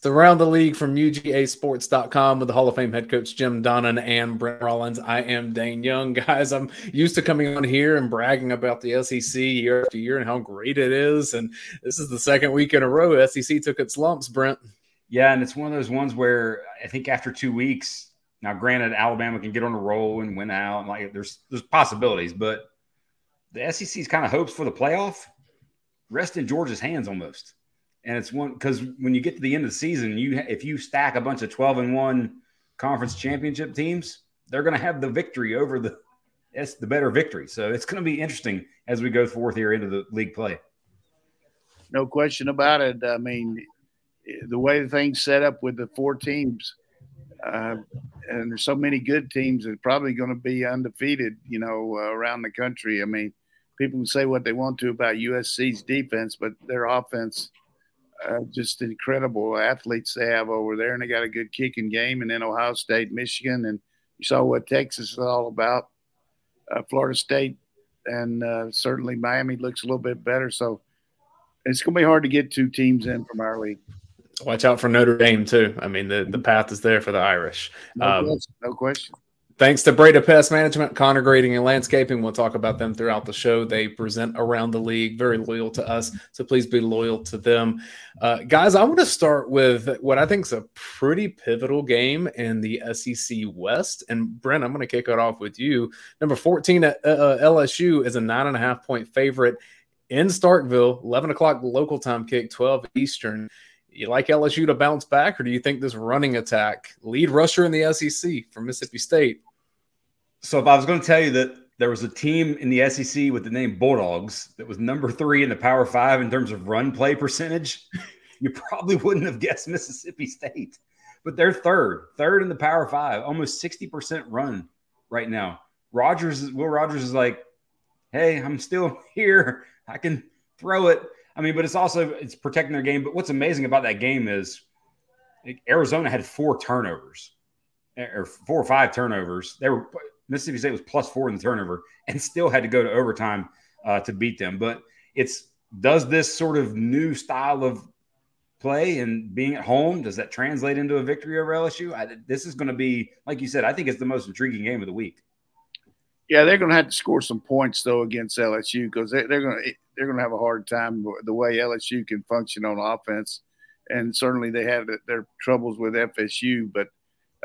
It's around the league from UGAsports.com with the Hall of Fame head coach Jim Donnan and Brent Rollins. I am Dayne Young. Guys, I'm used to coming on here and bragging about the SEC year after year and how great it is. And this is the second week in a row SEC took its lumps, Brent. Yeah, and it's one of those ones where I think after two weeks, now granted, Alabama can get on a roll and win out. Like there's there's possibilities, but the SEC's kind of hopes for the playoff rest in Georgia's hands almost. And it's one because when you get to the end of the season, you if you stack a bunch of 12 and 1 conference championship teams, they're going to have the victory over the it's the better victory. So it's going to be interesting as we go forth here into the league play. No question about it. I mean, the way the things set up with the four teams, uh, and there's so many good teams that probably going to be undefeated, you know, uh, around the country. I mean, people can say what they want to about USC's defense, but their offense uh, just incredible athletes they have over there, and they got a good kicking game. And then Ohio State, Michigan, and you saw what Texas is all about. Uh, Florida State, and uh, certainly Miami looks a little bit better. So it's going to be hard to get two teams in from our league. Watch out for Notre Dame too. I mean, the, the path is there for the Irish. No, um, question, no question. Thanks to Breda Pest Management, Conner Grading, and Landscaping. We'll talk about them throughout the show. They present around the league, very loyal to us. So please be loyal to them. Uh, guys, I want to start with what I think is a pretty pivotal game in the SEC West. And Brent, I'm going to kick it off with you. Number 14 at uh, uh LSU is a nine and a half point favorite in Starkville, 11 o'clock local time kick, 12 Eastern you like LSU to bounce back, or do you think this running attack, lead rusher in the SEC from Mississippi State, so if I was going to tell you that there was a team in the SEC with the name Bulldogs that was number three in the Power Five in terms of run play percentage, you probably wouldn't have guessed Mississippi State. But they're third, third in the Power Five, almost 60% run right now. Rogers, Will Rogers is like, hey, I'm still here. I can throw it. I mean, but it's also it's protecting their game. But what's amazing about that game is Arizona had four turnovers or four or five turnovers. They were Mississippi State was plus four in the turnover and still had to go to overtime uh, to beat them. But it's does this sort of new style of play and being at home does that translate into a victory over LSU? I, this is going to be, like you said, I think it's the most intriguing game of the week. Yeah, they're going to have to score some points though against LSU because they, they're going to they're going to have a hard time the way LSU can function on offense, and certainly they had their troubles with FSU, but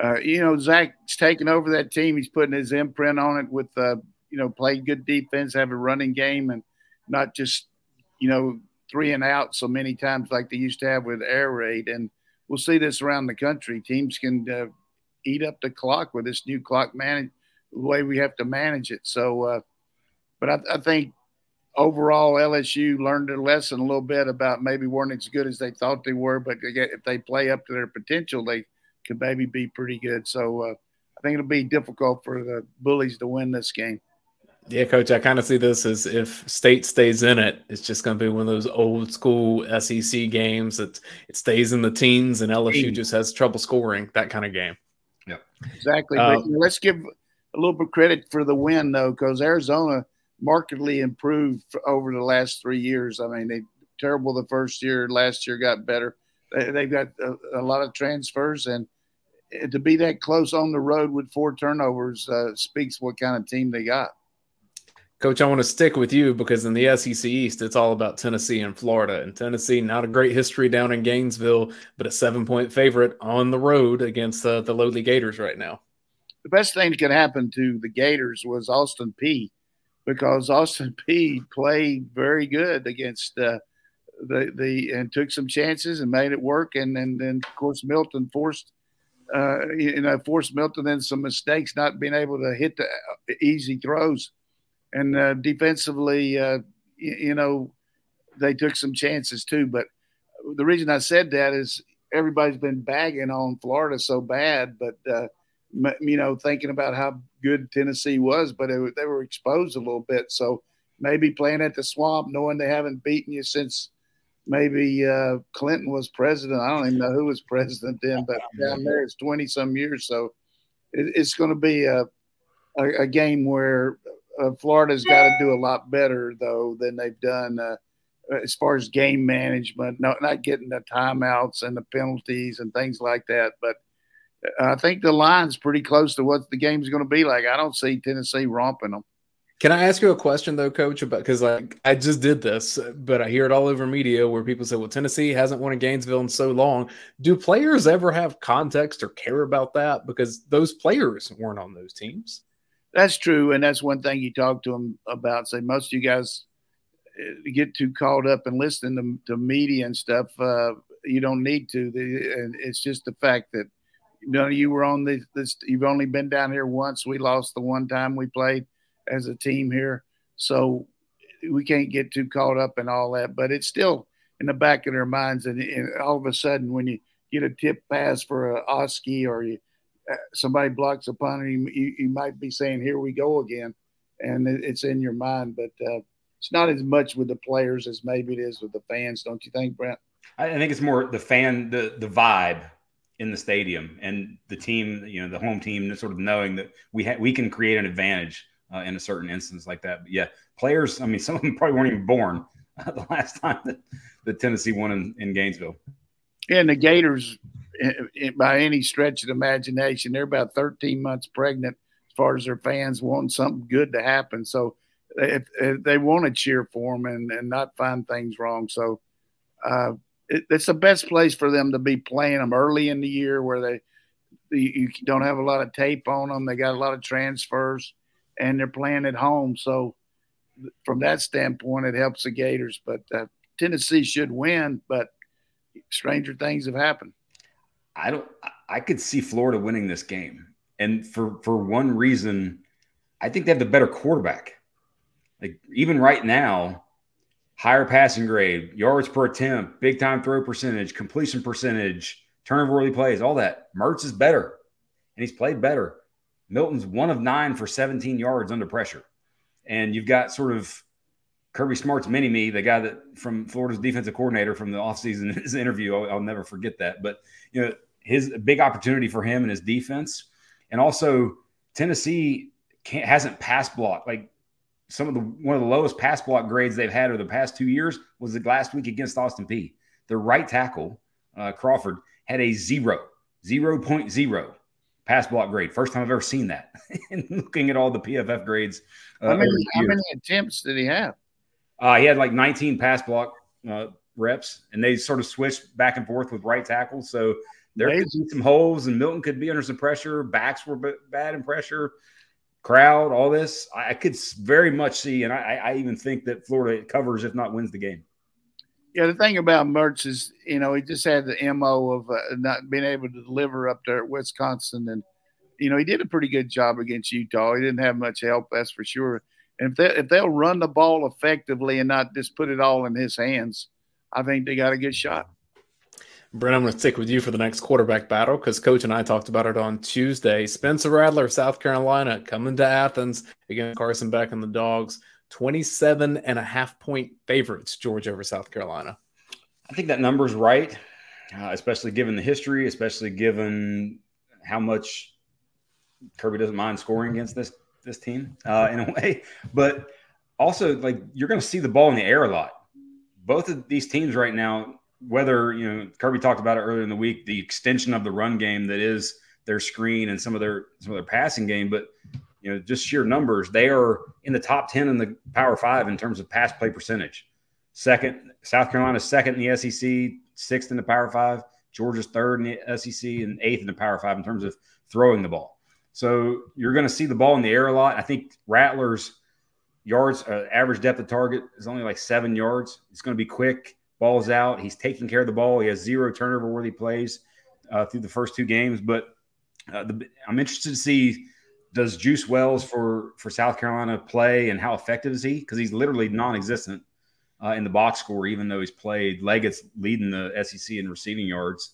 uh, you know, Zach's taking over that team. He's putting his imprint on it with, uh, you know, play good defense, have a running game, and not just, you know, three and out so many times like they used to have with air raid. And we'll see this around the country. Teams can uh, eat up the clock with this new clock manage the way we have to manage it. So, uh, but I, I think overall LSU learned a lesson a little bit about maybe weren't as good as they thought they were, but if they play up to their potential, they could maybe be pretty good. So uh, I think it'll be difficult for the Bullies to win this game. Yeah, coach, I kind of see this as if state stays in it, it's just going to be one of those old school SEC games that it stays in the teens and LSU just has trouble scoring that kind of game. Yeah, exactly. Uh, but let's give a little bit credit for the win though, because Arizona markedly improved over the last three years. I mean, they terrible the first year, last year got better. They, have got a, a, lot of transfers and to be that close on the road with four turnovers uh, speaks what kind of team they got. Coach, I want to stick with you because in the SEC East, it's all about Tennessee and Florida. And Tennessee, not a great history down in Gainesville, but a seven point favorite on the road against uh, the lowly Gators right now. The best thing that could happen to the Gators was Austin Peay because Austin Peay played very good against uh, the, the and took some chances and made it work. And then, then of course, Milton forced uh, you know, forced Milton in some mistakes, not being able to hit the uh, easy throws. And uh, defensively, uh, you, you, know, they took some chances too. But the reason I said that is everybody's been bagging on Florida so bad, but, uh, you know, thinking about how good Tennessee was, but it, they were exposed a little bit. So maybe playing at the swamp, knowing they haven't beaten you since maybe uh, Clinton was president. I don't even know who was president then, but down there it's 20 some years. So it, it's going to be a, a, a, game where uh, Florida's got to do a lot better, though, than they've done. Uh, as far as game management, not not getting the timeouts and the penalties and things like that. But uh, I think the line's pretty close to what the game's going to be like. I don't see Tennessee romping them. Can I ask you a question though, Coach? About because like I just did this, but I hear it all over media where people say, "Well, Tennessee hasn't won in Gainesville in so long." Do players ever have context or care about that? Because those players weren't on those teams. That's true, and that's one thing you talk to them about. Say most of you guys uh, get too caught up and listening to, to media and stuff. Uh, you don't need to. And it's just the fact that none of you were on this, this. You've only been down here once. We lost the one time we played as a team here. So we can't get too caught up in all that, but it's still in the back of their minds. And, and all of a sudden, when you get a tip pass for a Oski or you, uh, somebody blocks a punter, you, you, you, might be saying, "Here we go again," and it, it's in your mind. But uh, it's not as much with the players as maybe it is with the fans, don't you think, Brent? I think it's more the fan, the the vibe in the stadium, and the team, you know, the home team, sort of knowing that we ha- we can create an advantage uh, in a certain instance like that. But yeah, players. I mean, some of them probably weren't even born uh, the last time that, that Tennessee won in, in Gainesville. And the Gators, eh, eh, by any stretch of the imagination, they're about 13 months pregnant as far as their fans want something good to happen. So if, if they want to cheer for them and, and not find things wrong. So uh, it, it's the best place for them to be playing them early in the year where they you don't have a lot of tape on them. They got a lot of transfers and they're playing at home. So from that standpoint, it helps the Gators. But uh, Tennessee should win, but stranger things have happened. I don't. I could see Florida winning this game, and for for one reason, I think they have the better quarterback. Like even right now, higher passing grade, yards per attempt, big time throw percentage, completion percentage, turnover worthy plays, all that. Mertz is better, and he's played better. Milton's one of nine for 17 yards under pressure. And you've got sort of Kirby Smart's mini me, the guy that from Florida's defensive coordinator from the offseason, his interview, I'll, I'll, never forget that. But, you know, his big opportunity for him and his defense. And also, Tennessee hasn't pass blocked. Like some of the one of the lowest pass block grades they've had over the past two years was the last week against Austin Peay The right tackle, uh, Crawford, had a zero, 0.0 pass block grade. First time I've ever seen that. and looking at all the PFF grades. Uh, how, many, how many attempts did he have? Uh, he had like 19 pass block uh, reps, and they sort of switched back and forth with right tackles. So there could be some holes, and Milton could be under some pressure. Backs were b- bad in pressure. Crowd, all this, I, I could very much see, and I, I even think that Florida covers, if not wins the game. Yeah, the thing about Mertz is, you know, he just had the mo of uh, not being able to deliver up there at Wisconsin, and you know, he did a pretty good job against Utah. He didn't have much help, that's for sure. And if they if they'll run the ball effectively and not just put it all in his hands, I think they got a good shot. Brent, I'm going to stick with you for the next quarterback battle because Coach and I talked about it on Tuesday. Spencer Rattler, South Carolina, coming to Athens against Carson Beck and the Dogs. 27 and a half point favorites, Georgia over South Carolina. I think that number is right, uh, especially given the history, especially given how much Kirby doesn't mind scoring against this this team uh, in a way. But also, like you're going to see the ball in the air a lot. Both of these teams right now, whether you know Kirby talked about it earlier in the week, the extension of the run game that is their screen and some of their some of their passing game, but you know, just sheer numbers, they are in the top 10 in the Power Five in terms of pass play percentage. Second, South Carolina's second in the SEC, sixth in the Power Five. Georgia's third in the SEC and eighth in the Power Five in terms of throwing the ball. So you're going to see the ball in the air a lot. I think Rattler's yards, uh, average depth of target is only like seven yards. It's going to be quick. Ball's out. He's taking care of the ball. He has zero turnover worthy plays uh, through the first two games. But uh, the, I'm interested to see does Juice Wells for for South Carolina play, and how effective is he? Because he's literally non-existent uh, in the box score, even though he's played. Legette's leading the SEC in receiving yards,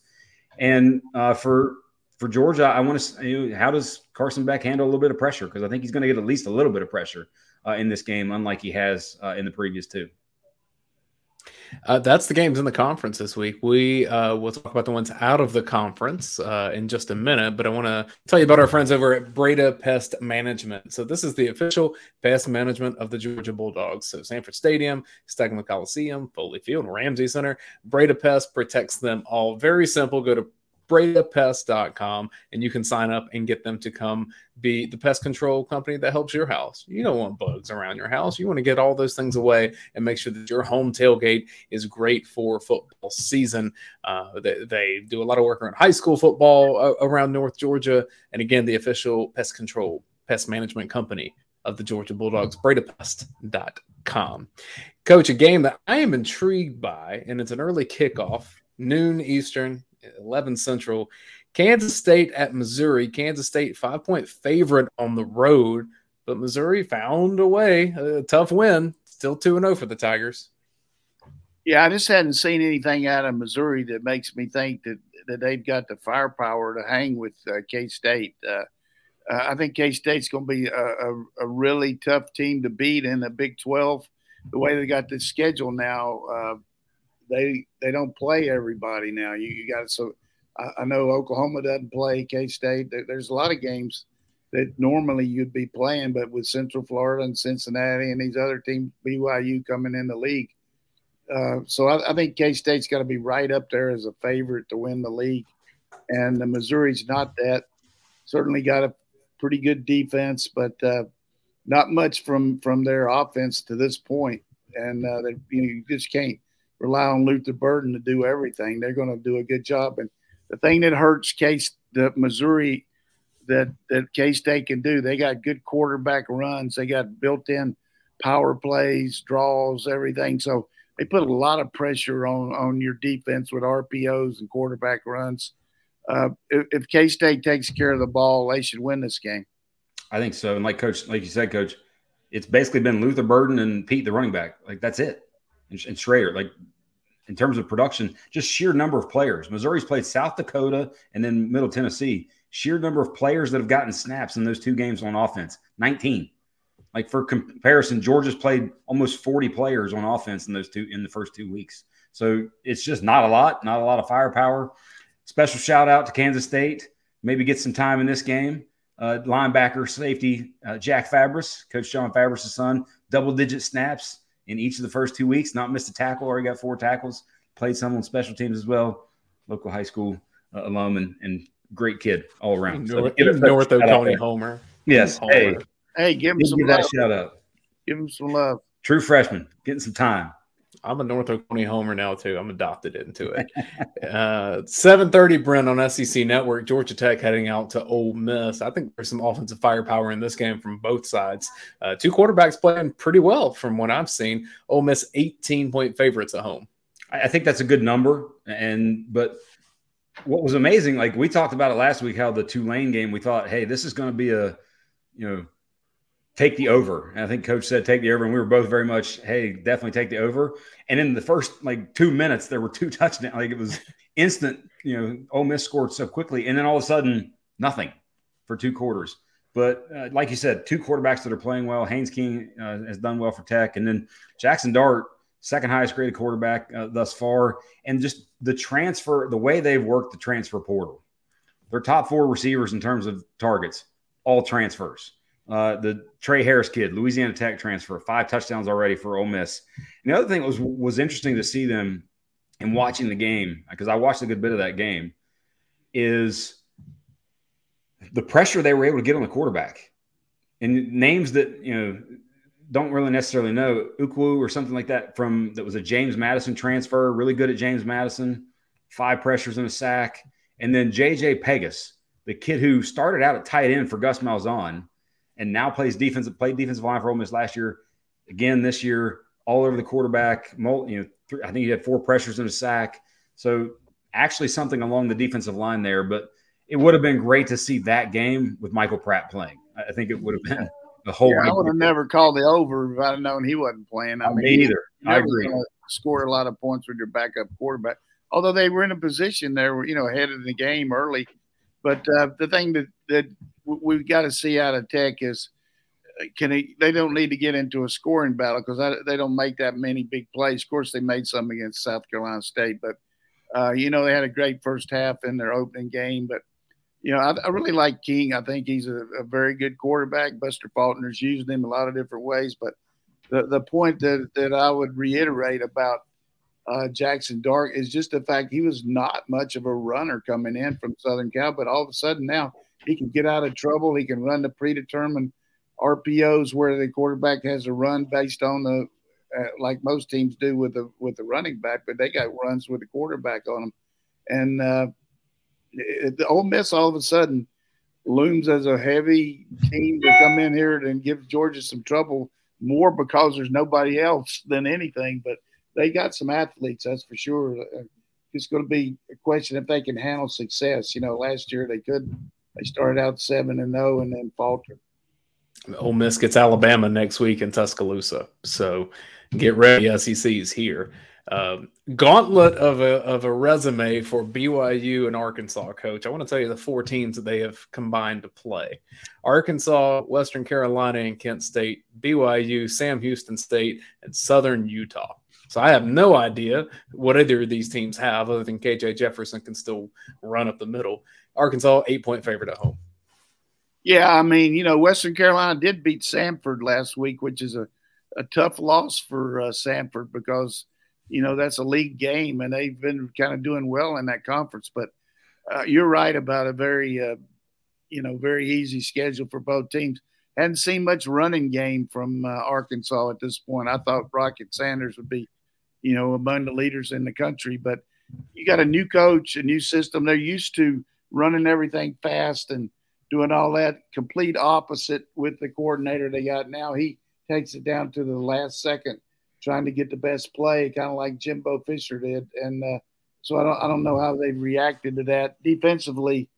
and uh, for for Georgia, I want to. You know, how does Carson Beck handle a little bit of pressure? Because I think he's going to get at least a little bit of pressure uh, in this game, unlike he has uh, in the previous two. Uh, that's the games in the conference this week. We uh, will talk about the ones out of the conference uh, in just a minute, but I want to tell you about our friends over at Breda Pest Management. So this is the official pest management of the Georgia Bulldogs. So Sanford Stadium, Stegeman Coliseum, Foley Field, and Ramsey Center. Breda Pest protects them all. Very simple. Go to bredapest.com and you can sign up and get them to come be the pest control company that helps your house. You don't want bugs around your house. You want to get all those things away and make sure that your home tailgate is great for football season. Uh, they, they, do a lot of work around high school football uh, around North Georgia. And again, the official pest control, pest management company of the Georgia Bulldogs, bredapest.com. Coach, a game that I am intrigued by, and it's an early kickoff, noon Eastern, 11 Central. Kansas State at Missouri. Kansas State five point favorite on the road, but Missouri found a way. A tough win. Still 2 0 for the Tigers. Yeah, I just hadn't seen anything out of Missouri that makes me think that, that they've got the firepower to hang with uh, K State. Uh, uh, I think K State's going to be a, a, a, really tough team to beat in the Big 12. The way they got the schedule now, uh, they they don't play everybody now. You, you got so I, I, know Oklahoma doesn't play K State. There, there's a lot of games that normally you'd be playing, but with Central Florida and Cincinnati and these other teams, BYU coming in the league. Uh, so I, I think K State's got to be right up there as a favorite to win the league, and the Missouri's not that. Certainly got a pretty good defense, but uh, not much from from their offense to this point, and uh, they, you, know, you just can't rely on Luther Burden to do everything. They're going to do a good job. And the thing that hurts Case, the Missouri, that that K State can do, they got good quarterback runs. They got built-in power plays, draws, everything. So they put a lot of pressure on on your defense with RPOs and quarterback runs. Uh, if, if K State takes care of the ball, they should win this game. I think so. And like Coach, like you said, Coach, it's basically been Luther Burden and Peat, the running back. Like that's it, and, and Schrader. Like in terms of production, just sheer number of players. Missouri's played South Dakota and then Middle Tennessee. Sheer number of players that have gotten snaps in those two games on offense 19. Like for comparison, Georgia's played almost 40 players on offense in those two in the first two weeks. So it's just not a lot, not a lot of firepower. Special shout out to Kansas State. Maybe get some time in this game. Uh, linebacker, safety, uh, Jack Fabris, Coach John Fabris' son, double digit snaps in each of the first two weeks, not missed a tackle, already got four tackles, played some on special teams as well. Local high school uh, alum and, and great kid all around. North, so North Oconee Homer. Yes. Homer. Hey, hey, give him some give that shout out. Give him some love. True freshman, getting some time. I'm a North Oconee homer now too. I'm adopted into it. uh, 7:30 Brent on SEC Network. Georgia Tech heading out to Ole Miss. I think there's some offensive firepower in this game from both sides. Uh, two quarterbacks playing pretty well from what I've seen. Ole Miss 18 point favorites at home. I think that's a good number. And but what was amazing, like we talked about it last week, how the Tulane game, we thought, hey, this is going to be a you know take the over. And I think coach said take the over. And we were both very much, hey, definitely take the over. And in the first like two minutes, there were two touchdowns. Like it was instant, you know, Ole Miss scored so quickly. And then all of a sudden, nothing for two quarters. But uh, like you said, two quarterbacks that are playing well. Haynes King uh, has done well for Tech. And then Jackson Dart, second highest graded quarterback uh, thus far. And just the transfer, the way they've worked the transfer portal. Their top four receivers in terms of targets, all transfers. Uh, the Tre Harris kid, Louisiana Tech transfer, five touchdowns already for Ole Miss. And the other thing was was interesting to see them and watching the game because I watched a good bit of that game. Is the pressure they were able to get on the quarterback and names that you know don't really necessarily know Ukwu or something like that from that was a James Madison transfer, really good at James Madison, five pressures and a sack, and then JJ Pegues, the kid who started out at tight end for Gus Malzahn and now plays defensive played defensive line for Ole Miss last year. Again, this year, all over the quarterback. You know, three, I think he had four pressures in a sack. So actually something along the defensive line there. But it would have been great to see that game with Michael Pratt playing. I think it would have been the whole. Yeah, I would have never called the over if I'd known he wasn't playing. I mean, me either. I agree. Score a lot of points with your backup quarterback. Although they were in a position there, were, you know, ahead of the game early. But uh, the thing that that we've got to see out of Tech is can he, they don't need to get into a scoring battle because they don't make that many big plays. Of course, they made some against South Carolina State, but uh, you know they had a great first half in their opening game. But you know, I, I really like King. I think he's a, a, very good quarterback. Buster Faulkner's used him a lot of different ways, but the the point that that I would reiterate about uh, Jackson Dart is just the fact he was not much of a runner coming in from Southern Cal, but all of a sudden now he can get out of trouble. He can run the predetermined RPOs where the quarterback has a run based on the uh, like most teams do with the with the running back, but they got runs with the quarterback on them, and uh, the Ole Miss all of a sudden looms as a heavy team to come in here and give Georgia some trouble more because there's nobody else than anything. But they got some athletes, that's for sure. Uh, it's going to be a question if they can handle success. You know, last year they could. They started out seven and zero oh and then faltered. Ole Miss gets Alabama next week in Tuscaloosa, so get ready. SEC's here. Um, gauntlet of a of a resume for BYU and Arkansas, coach. I want to tell you the four teams that they have combined to play: Arkansas, Western Carolina, and Kent State, BYU, Sam Houston State, and Southern Utah. So I have no idea what either of these teams have, other than KJ Jefferson can still run up the middle. Arkansas eight point favorite at home. Yeah, I mean, you know, Western Carolina did beat Samford last week, which is a, a tough loss for uh, because you know that's a league game and they've been kind of doing well in that conference. But uh, you're right about a very, uh, you know, very easy schedule for both teams. Hadn't seen much running game from uh, Arkansas at this point. I thought Rocket Sanders would be, you know, among the leaders in the country, but you got a new coach, a new system. They're used to running everything fast and doing all that complete opposite with the coordinator they got now. He takes it down to the last second, trying to get the best play, kind of like Jimbo Fisher did. And uh, so I don't, I don't know how they've reacted to that defensively,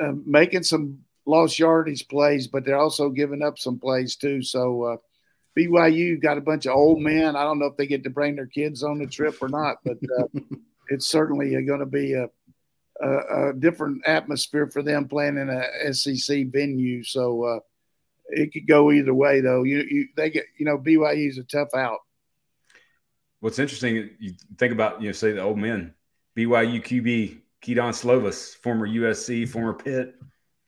uh, making some lost yardage plays, but they're also giving up some plays too. So uh, BYU got a bunch of old men. I don't know if they get to bring their kids on the trip or not, but uh, it's certainly going to be a a, a, different atmosphere for them playing in a SEC venue. So uh, it could go either way, though. You, you they get you know BYU is a tough out. What's interesting, you think about you know say the old men, BYU QB Kedon Slovis, former USC, former Pitt,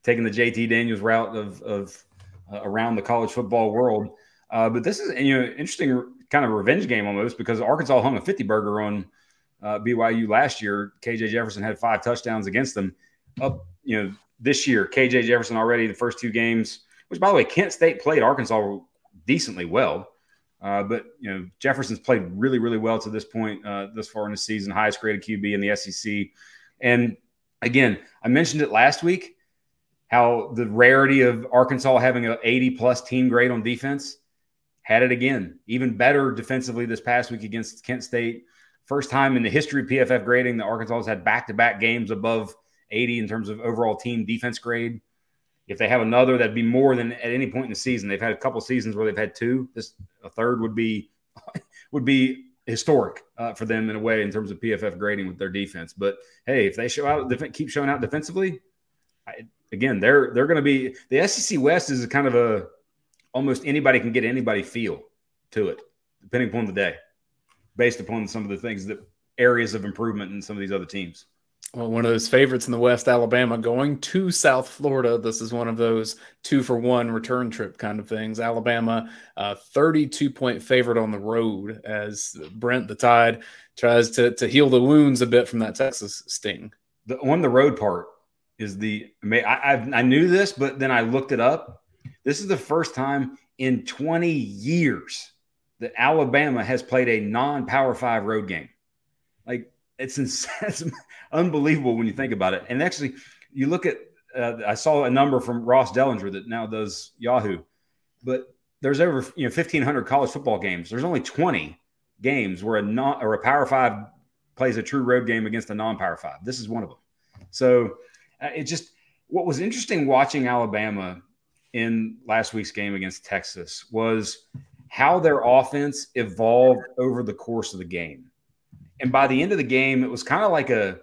taking the JT Daniels route of of uh, around the college football world. Uh, but this is you know interesting kind of revenge game almost because Arkansas hung a 50 burger on uh, BYU last year. KJ Jefferson had five touchdowns against them. Up, you know, this year, KJ Jefferson already the first two games, which by the way, Kent State played Arkansas decently well. Uh, but you know, Jefferson's played really, really well to this point, uh, this far in the season, highest graded QB in the SEC. And again, I mentioned it last week how the rarity of Arkansas having an 80 plus team grade on defense had it again, even better defensively this past week against Kent State. First time in the history of PFF grading that Arkansas has had back to back games above 80 in terms of overall team defense grade. If they have another, that'd be more than at any point in the season. They've had a couple seasons where they've had two. This a third would be would be historic uh, for them in a way in terms of PFF grading with their defense. But hey, if they show out, keep showing out defensively, I, again, they're they're going to be the SEC West is kind of a almost anybody can get anybody feel to it, depending upon the day based upon some of the things that areas of improvement in some of these other teams. Well, one of those favorites in the West, Alabama, going to South Florida. This is one of those two for one return trip kind of things. Alabama, uh, 32 point favorite on the road as Brent the Tide tries to, to heal the wounds a bit from that Texas sting. The on the road part is the I, I, I knew this, but then I looked it up. This is the first time in 20 years that Alabama has played a non-power five road game. Like it's, it's unbelievable when you think about it. And actually, you look at uh, I saw a number from Ross Dellenger that now does Yahoo, but there's over you know 1,500 college football games. There's only 20 games where a non or a Power Five plays a true road game against a non-Power Five. This is one of them. So uh, it just what was interesting watching Alabama in last week's game against Texas was how their offense evolved over the course of the game. And by the end of the game, it was kind of like a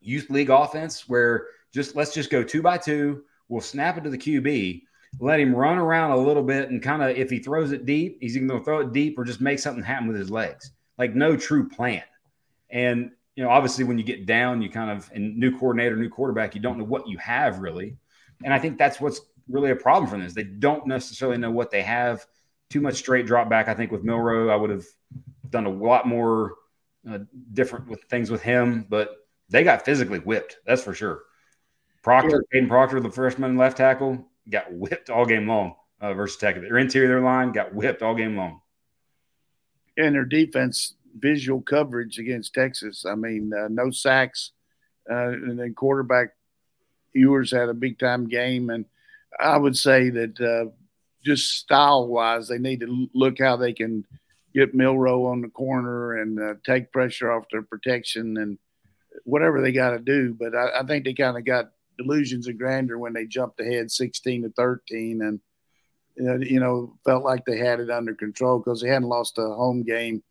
youth league offense where just let's just go two by two. We'll snap it to the QB. let him run around a little bit and kind of if he throws it deep, he's either going to throw it deep or just make something happen with his legs. Like no true plan. And you know, obviously when you get down, you kind of and new coordinator, new quarterback, you don't know what you have really. And I think that's what's really a problem for them is they don't necessarily know what they have. Too much straight drop back. I think with Milroe, I would have done a lot more uh, different with things with him, but they got physically whipped. That's for sure. Proctor, Kadyn Proctor, the freshman left tackle, got whipped all game long uh, versus Tech. Their interior line got whipped all game long. And their defense visual coverage against Texas. I mean, uh, no sacks, uh, and then quarterback Ewers had a big time game, and I would say that uh, just style wise, they need to look how they can get Milroe on the corner and uh, take pressure off their protection and whatever they got to do. But I, I think they kind of got delusions of grandeur when they jumped ahead 16 to 13 and you know felt like they had it under control because they hadn't lost a home game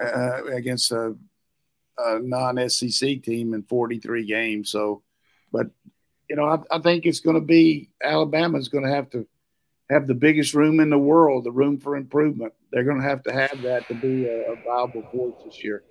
uh, against a, a, non-SEC team in 43 games. So, but you know, I, I think it's going to be Alabama's going to have to have the biggest room in the world, the room for improvement. They're going to have to have that to be a, a viable force this year.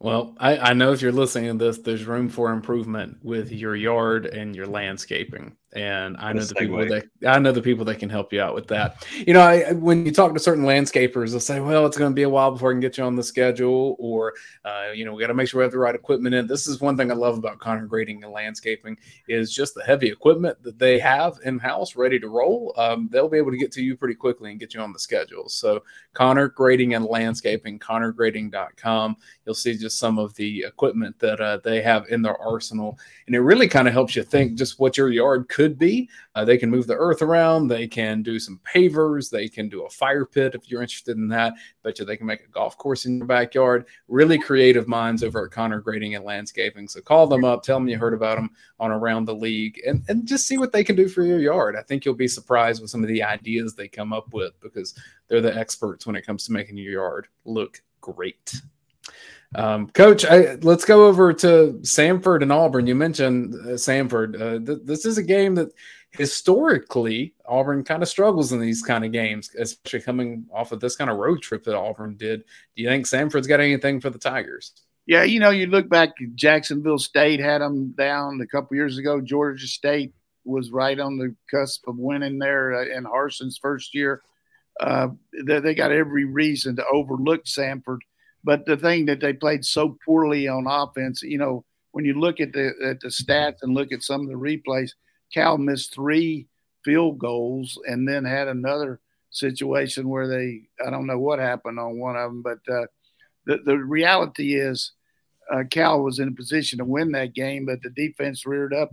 Well, I, I, know if you're listening to this, there's room for improvement with your yard and your landscaping and I know the people that I know the people that can help you out with that. You know, I, when you talk to certain landscapers, they'll say, "Well, it's going to be a while before I can get you on the schedule," or, uh, you know, we got to make sure we have the right equipment in. This is one thing I love about Conner Grading and landscaping is just the heavy equipment that they have in house ready to roll. Um, they'll be able to get to you pretty quickly and get you on the schedule. So, Conner Grading and Landscaping, ConnerGrading.com. You'll see just some of the equipment that uh, they have in their arsenal, and it really kind of helps you think just what your yard could be. Uh, they can move the earth around. They can do some pavers. They can do a fire pit if you're interested in that. Bet you they can make a golf course in your backyard. Really creative minds over at Conner Grading and Landscaping. So call them up, tell them you heard about them on Around the League, and, and just see what they can do for your yard. I think you'll be surprised with some of the ideas they come up with because they're the experts when it comes to making your yard look great. Um, Coach, I, let's go over to Samford and Auburn. You mentioned uh, Samford. Uh, th- this is a game that historically Auburn kind of struggles in these kind of games, especially coming off of this kind of road trip that Auburn did. Do you think Samford's got anything for the Tigers? Yeah, you know, you look back, Jacksonville State had them down a couple years ago. Georgia State was right on the cusp of winning there uh, in Harsin's first year. Uh, they, they got every reason to overlook Samford but the thing that they played so poorly on offense, you know, when you look at the at the stats and look at some of the replays, Cal missed three field goals and then had another situation where they I don't know what happened on one of them, but uh, the the reality is uh, Cal was in a position to win that game, but the defense reared up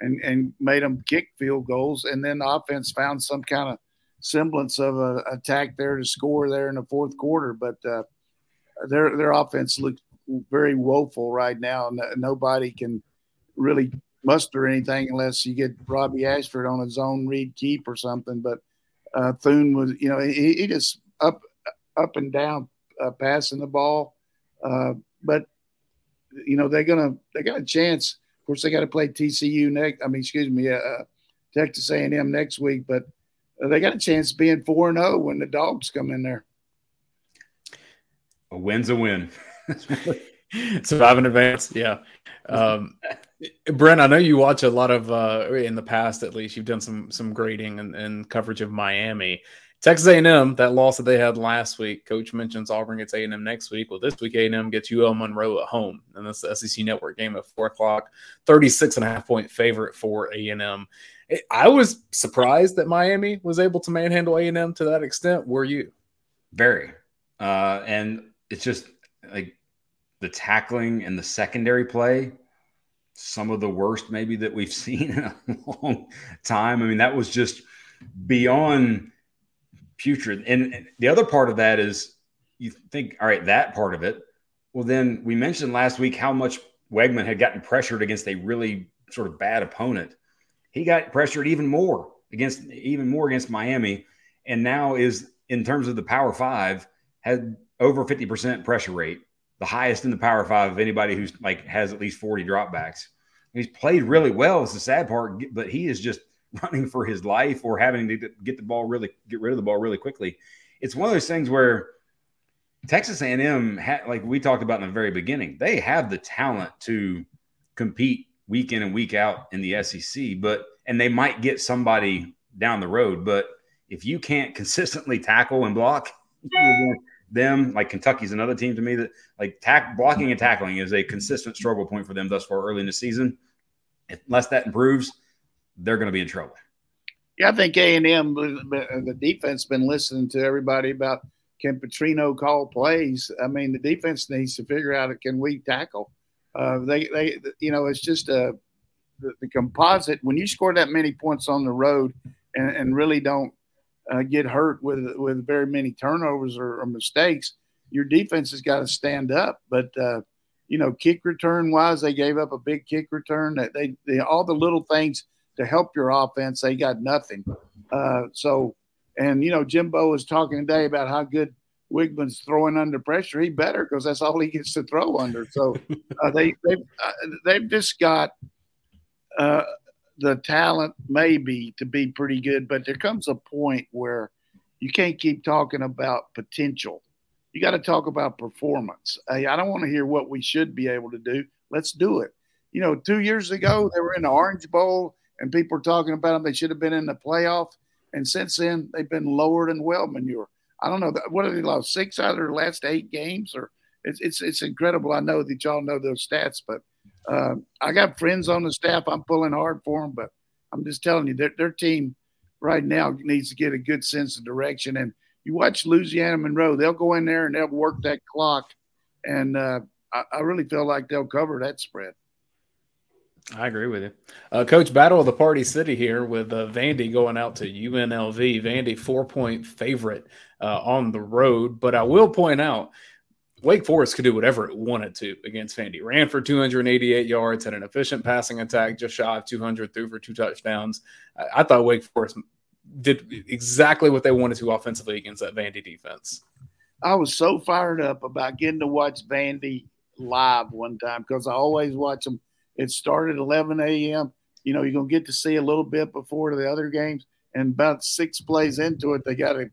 and and made them kick field goals, and then the offense found some kind of semblance of a attack there to score there in the fourth quarter, but uh, their their offense looks very woeful right now. Nobody can really muster anything unless you get Robbie Ashford on a zone read keep or something. But uh, Thorne was, you know, he, he just up up and down uh, passing the ball. Uh, but you know they're gonna they got a chance. Of course, they got to play TCU next. I mean, excuse me, uh, uh Texas A&M next week, but they got a chance being four and zero oh when the dogs come in there. A win's a win. Survive in advance. Yeah. Um, Brent, I know you watch a lot of uh, in the past, at least you've done some some grading and, and coverage of Miami. Texas A&M, that loss that they had last week. Coach mentions Auburn gets A&M next week. Well, this week A&M gets UL Monroe at home, and that's the SEC Network game at four o'clock. 36 and a half point favorite for A&M. I was surprised that Miami was able to manhandle A&M to that extent. Were you? Very. Uh, and it's just like the tackling and the secondary play, some of the worst maybe that we've seen in a long time. I mean, that was just beyond putrid. And the other part of that is you think, all right, that part of it. Well, then we mentioned last week how much Weigman had gotten pressured against a really sort of bad opponent. He got pressured even more against even more against Miami, and now is in terms of the Power Five had over 50% pressure rate, the highest in the Power Five of anybody who's like has at least 40 dropbacks. He's played really well. Is the sad part, but he is just running for his life or having to get the ball really get rid of the ball really quickly. It's one of those things where Texas A&M, like we talked about in the very beginning, they have the talent to compete week in and week out in the SEC, but and they might get somebody down the road, but if you can't consistently tackle and block them, like Kentucky's another team to me that like tack blocking and tackling is a consistent struggle point for them thus far early in the season. Unless that improves, they're going to be in trouble. Yeah, I think A and M, the defense, been listening to everybody about can Petrino call plays. I mean, the defense needs to figure out can we tackle. Uh, they, they, you know, it's just a the, the, composite. When you score that many points on the road and, and really don't uh, get hurt with with very many turnovers or, or mistakes, your defense has got to stand up. But uh, you know, kick return wise, they gave up a big kick return. That they, they all the little things to help your offense, they got nothing. Uh, so, and you know, Jimbo was talking today about how good Weigman's throwing under pressure. He better because that's all he gets to throw under. So uh, they they've uh, they've just got uh, the talent maybe to be pretty good, but there comes a point where you can't keep talking about potential. You got to talk about performance. Hey, I don't want to hear what we should be able to do. Let's do it. You know, two years ago they were in the Orange Bowl and people were talking about them. They should have been in the playoff, and since then they've been lowered in well manure. I don't know what have they lost six out of their last eight games, or it's it's, it's incredible. I know that y'all know those stats, but uh, I got friends on the staff. I'm pulling hard for them, but I'm just telling you, their, their team right now needs to get a good sense of direction. And you watch Louisiana Monroe; they'll go in there and they'll work that clock, and uh, I, I really feel like they'll cover that spread. I agree with you. Uh, Coach, battle of the party city here with uh, Vandy going out to UNLV. Vandy, four point favorite uh, on the road. But I will point out, Wake Forest could do whatever it wanted to against Vandy. Ran for 288 yards, had an efficient passing attack, just shy of 200, threw for two touchdowns. I, I thought Wake Forest did exactly what they wanted to offensively against that Vandy defense. I was so fired up about getting to watch Vandy live one time because I always watch them it started 11 a.m. You know, you're to get to see a little bit before the other games. And about six plays into it, they got a,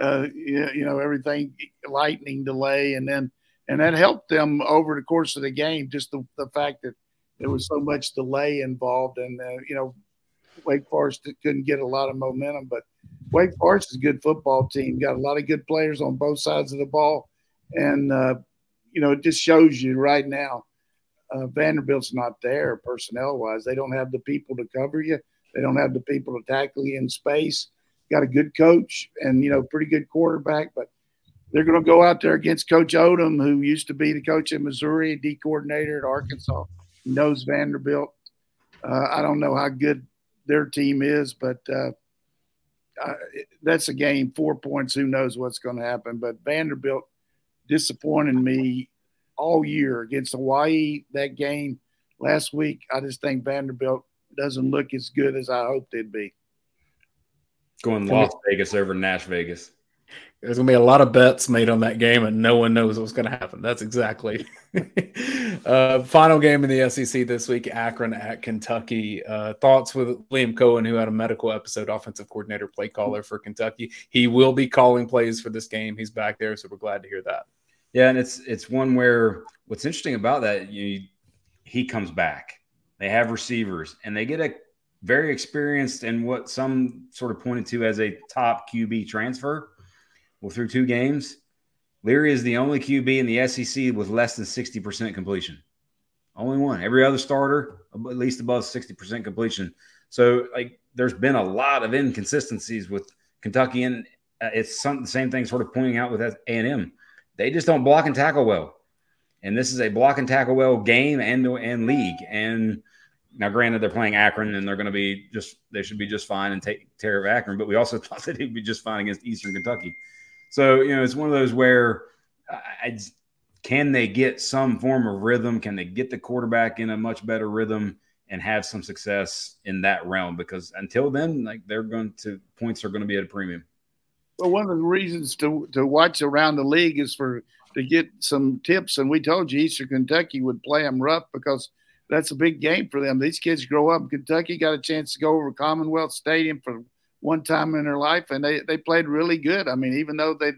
uh, you know, everything lightning delay. And then, and that helped them over the course of the game, just the, the fact that there was so much delay involved. And, uh, you know, Wake Forest couldn't get a lot of momentum, but Wake Forest is a good football team. Got a lot of good players on both sides of the ball. And, uh, you know, it just shows you right now uh, Vanderbilt's not there personnel wise. They don't have the people to cover you. They don't have the people to tackle you in space. Got a good coach and you know pretty good quarterback, but they're going to go out there against Coach Odom, who used to be the coach in Missouri, D coordinator at Arkansas. Knows Vanderbilt. Uh, I don't know how good their team is, but uh, I, that's a game. Four points. Who knows what's going to happen? But Vanderbilt disappointed me all year against Hawaii. That game last week, I just think Vanderbilt doesn't look as good as I hoped it'd be. Going Las Vegas over Nash Vegas. There's gonna be a lot of bets made on that game, and no one knows what's gonna happen. That's exactly. uh, final game in the SEC this week: Akron at Kentucky. Uh, thoughts with Liam Coen, who had a medical episode, offensive coordinator, play caller for Kentucky. He will be calling plays for this game. He's back there, so we're glad to hear that. Yeah, and it's it's one where what's interesting about that you he comes back. They have receivers and they get a very experienced and what some sort of pointed to as a top QB transfer. Well, through two games, Leary is the only QB in the SEC with less than 60% completion. Only one. Every other starter, at least above 60% completion. So, like, there's been a lot of inconsistencies with Kentucky, and uh, it's some the same thing sort of pointing out with A&M. They just don't block and tackle well. And this is a block and tackle well game and and league. And now, granted, they're playing Akron and they're going to be just they should be just fine and take care of Akron. But we also thought that he'd be just fine against Eastern Kentucky. So you know, it's one of those where I, can they get some form of rhythm? Can they get the quarterback in a much better rhythm and have some success in that realm? Because until then, like they're going to points are going to be at a premium. Well, one of the reasons to to watch around the league is for to get some tips. And we told you Eastern Kentucky would play them rough because that's a big game for them. These kids grow up. In Kentucky got a chance to go over Commonwealth Stadium for one time in their life, and they they played really good. I mean, even though they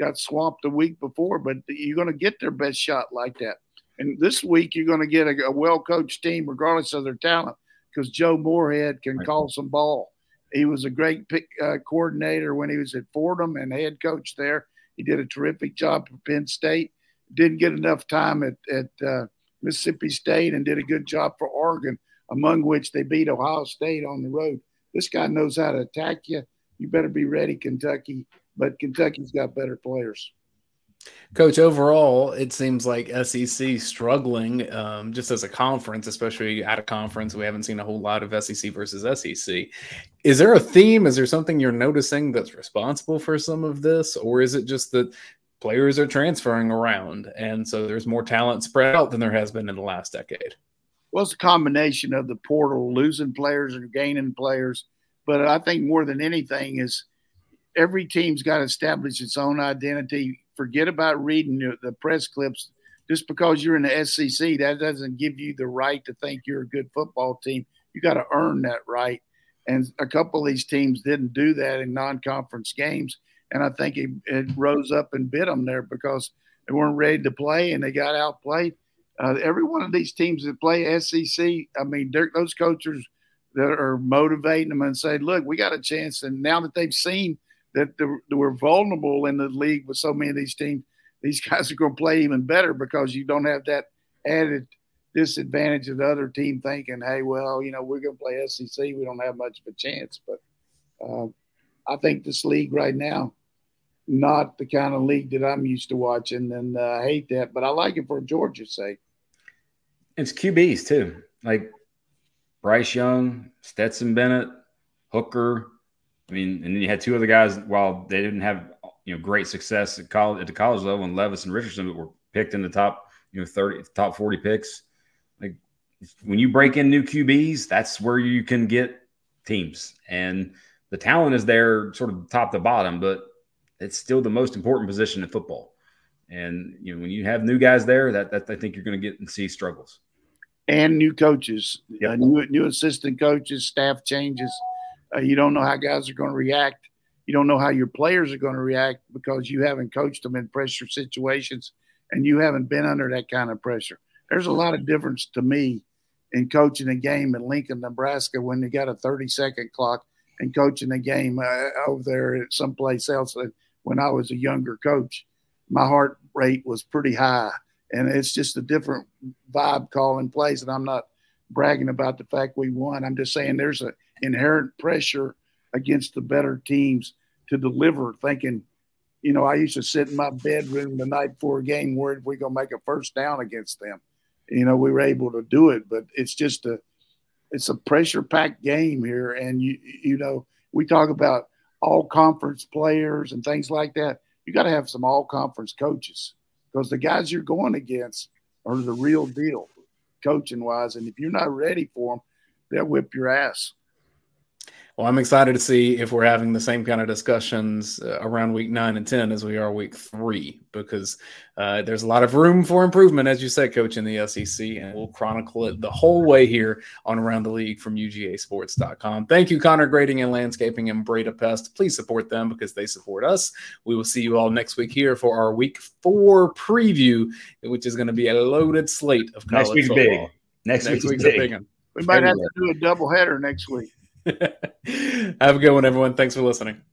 got swamped a week before, but you're going to get their best shot like that. And this week, you're going to get a, a well coached team, regardless of their talent, because Joe Moorhead can right. call some ball. He was a great pick, uh, coordinator when he was at Fordham and head coach there. He did a terrific job for Penn State. Didn't get enough time at, at uh, Mississippi State and did a good job for Oregon, among which they beat Ohio State on the road. This guy knows how to attack you. You better be ready, Kentucky. But Kentucky's got better players. Coach, overall, it seems like SEC struggling um, just as a conference, especially at a conference. We haven't seen a whole lot of SEC versus SEC. Is there a theme? Is there something you're noticing that's responsible for some of this? Or is it just that players are transferring around and so there's more talent spread out than there has been in the last decade? Well, it's a combination of the portal, losing players and gaining players. But I think more than anything is every team's got to establish its own identity forget about reading the press clips. Just because you're in the SEC, that doesn't give you the right to think you're a good football team. You got to earn that right. And a couple of these teams didn't do that in non-conference games, and I think it, it rose up and bit them there because they weren't ready to play and they got outplayed. Uh, every one of these teams that play SEC, I mean, those coaches that are motivating them and say, "Look, we got a chance." And now that they've seen that we're vulnerable in the league with so many of these teams. These guys are going to play even better because you don't have that added disadvantage of the other team thinking, hey, well, you know, we're going to play SEC. We don't have much of a chance. But uh, I think this league right now, not the kind of league that I'm used to watching, and uh, I hate that. But I like it for Georgia's sake. It's QBs too, like Bryce Young, Stetson Bennett, Hooker, I mean, and then you had two other guys while they didn't have you know great success at college at the college level, and Levis and Richardson that were picked in the top you know thirty top forty picks. Like when you break in new QBs, that's where you can get teams, and the talent is there, sort of top to bottom, but it's still the most important position in football. And you know when you have new guys there, that, that I think you're going to get and see struggles. And new coaches, yep. uh, new new assistant coaches, staff changes uh, you don't know how guys are going to react. You don't know how your players are going to react because you haven't coached them in pressure situations and you haven't been under that kind of pressure. There's a lot of difference to me in coaching a game in Lincoln, Nebraska when they got a 30 second clock and coaching a game uh, over there at someplace else when I was a younger coach. My heart rate was pretty high and it's just a different vibe calling plays. And I'm not bragging about the fact we won. I'm just saying there's a inherent pressure against the better teams to deliver, thinking, you know, I used to sit in my bedroom the night before a game worried we're going to make a first down against them. You know, we were able to do it, but it's just a, it's a pressure packed game here. And you, you know, we talk about all conference players and things like that. You got to have some all conference coaches because the guys you're going against are the real deal coaching wise. And if you're not ready for them, they'll whip your ass. Well, I'm excited to see if we're having the same kind of discussions uh, around week nine and 10 as we are week three, because uh, there's a lot of room for improvement, as you said, coach, in the SEC. And we'll chronicle it the whole way here on Around the League from UGAsports.com. Thank you, Conner Grading and Landscaping and Breda Pest. Please support them because they support us. We will see you all next week here for our week four preview, which is going to be a loaded slate of college next week's football. Big. Next, next week's, week's big. big we might have to do a double header next week. Have a good one, everyone. Thanks for listening.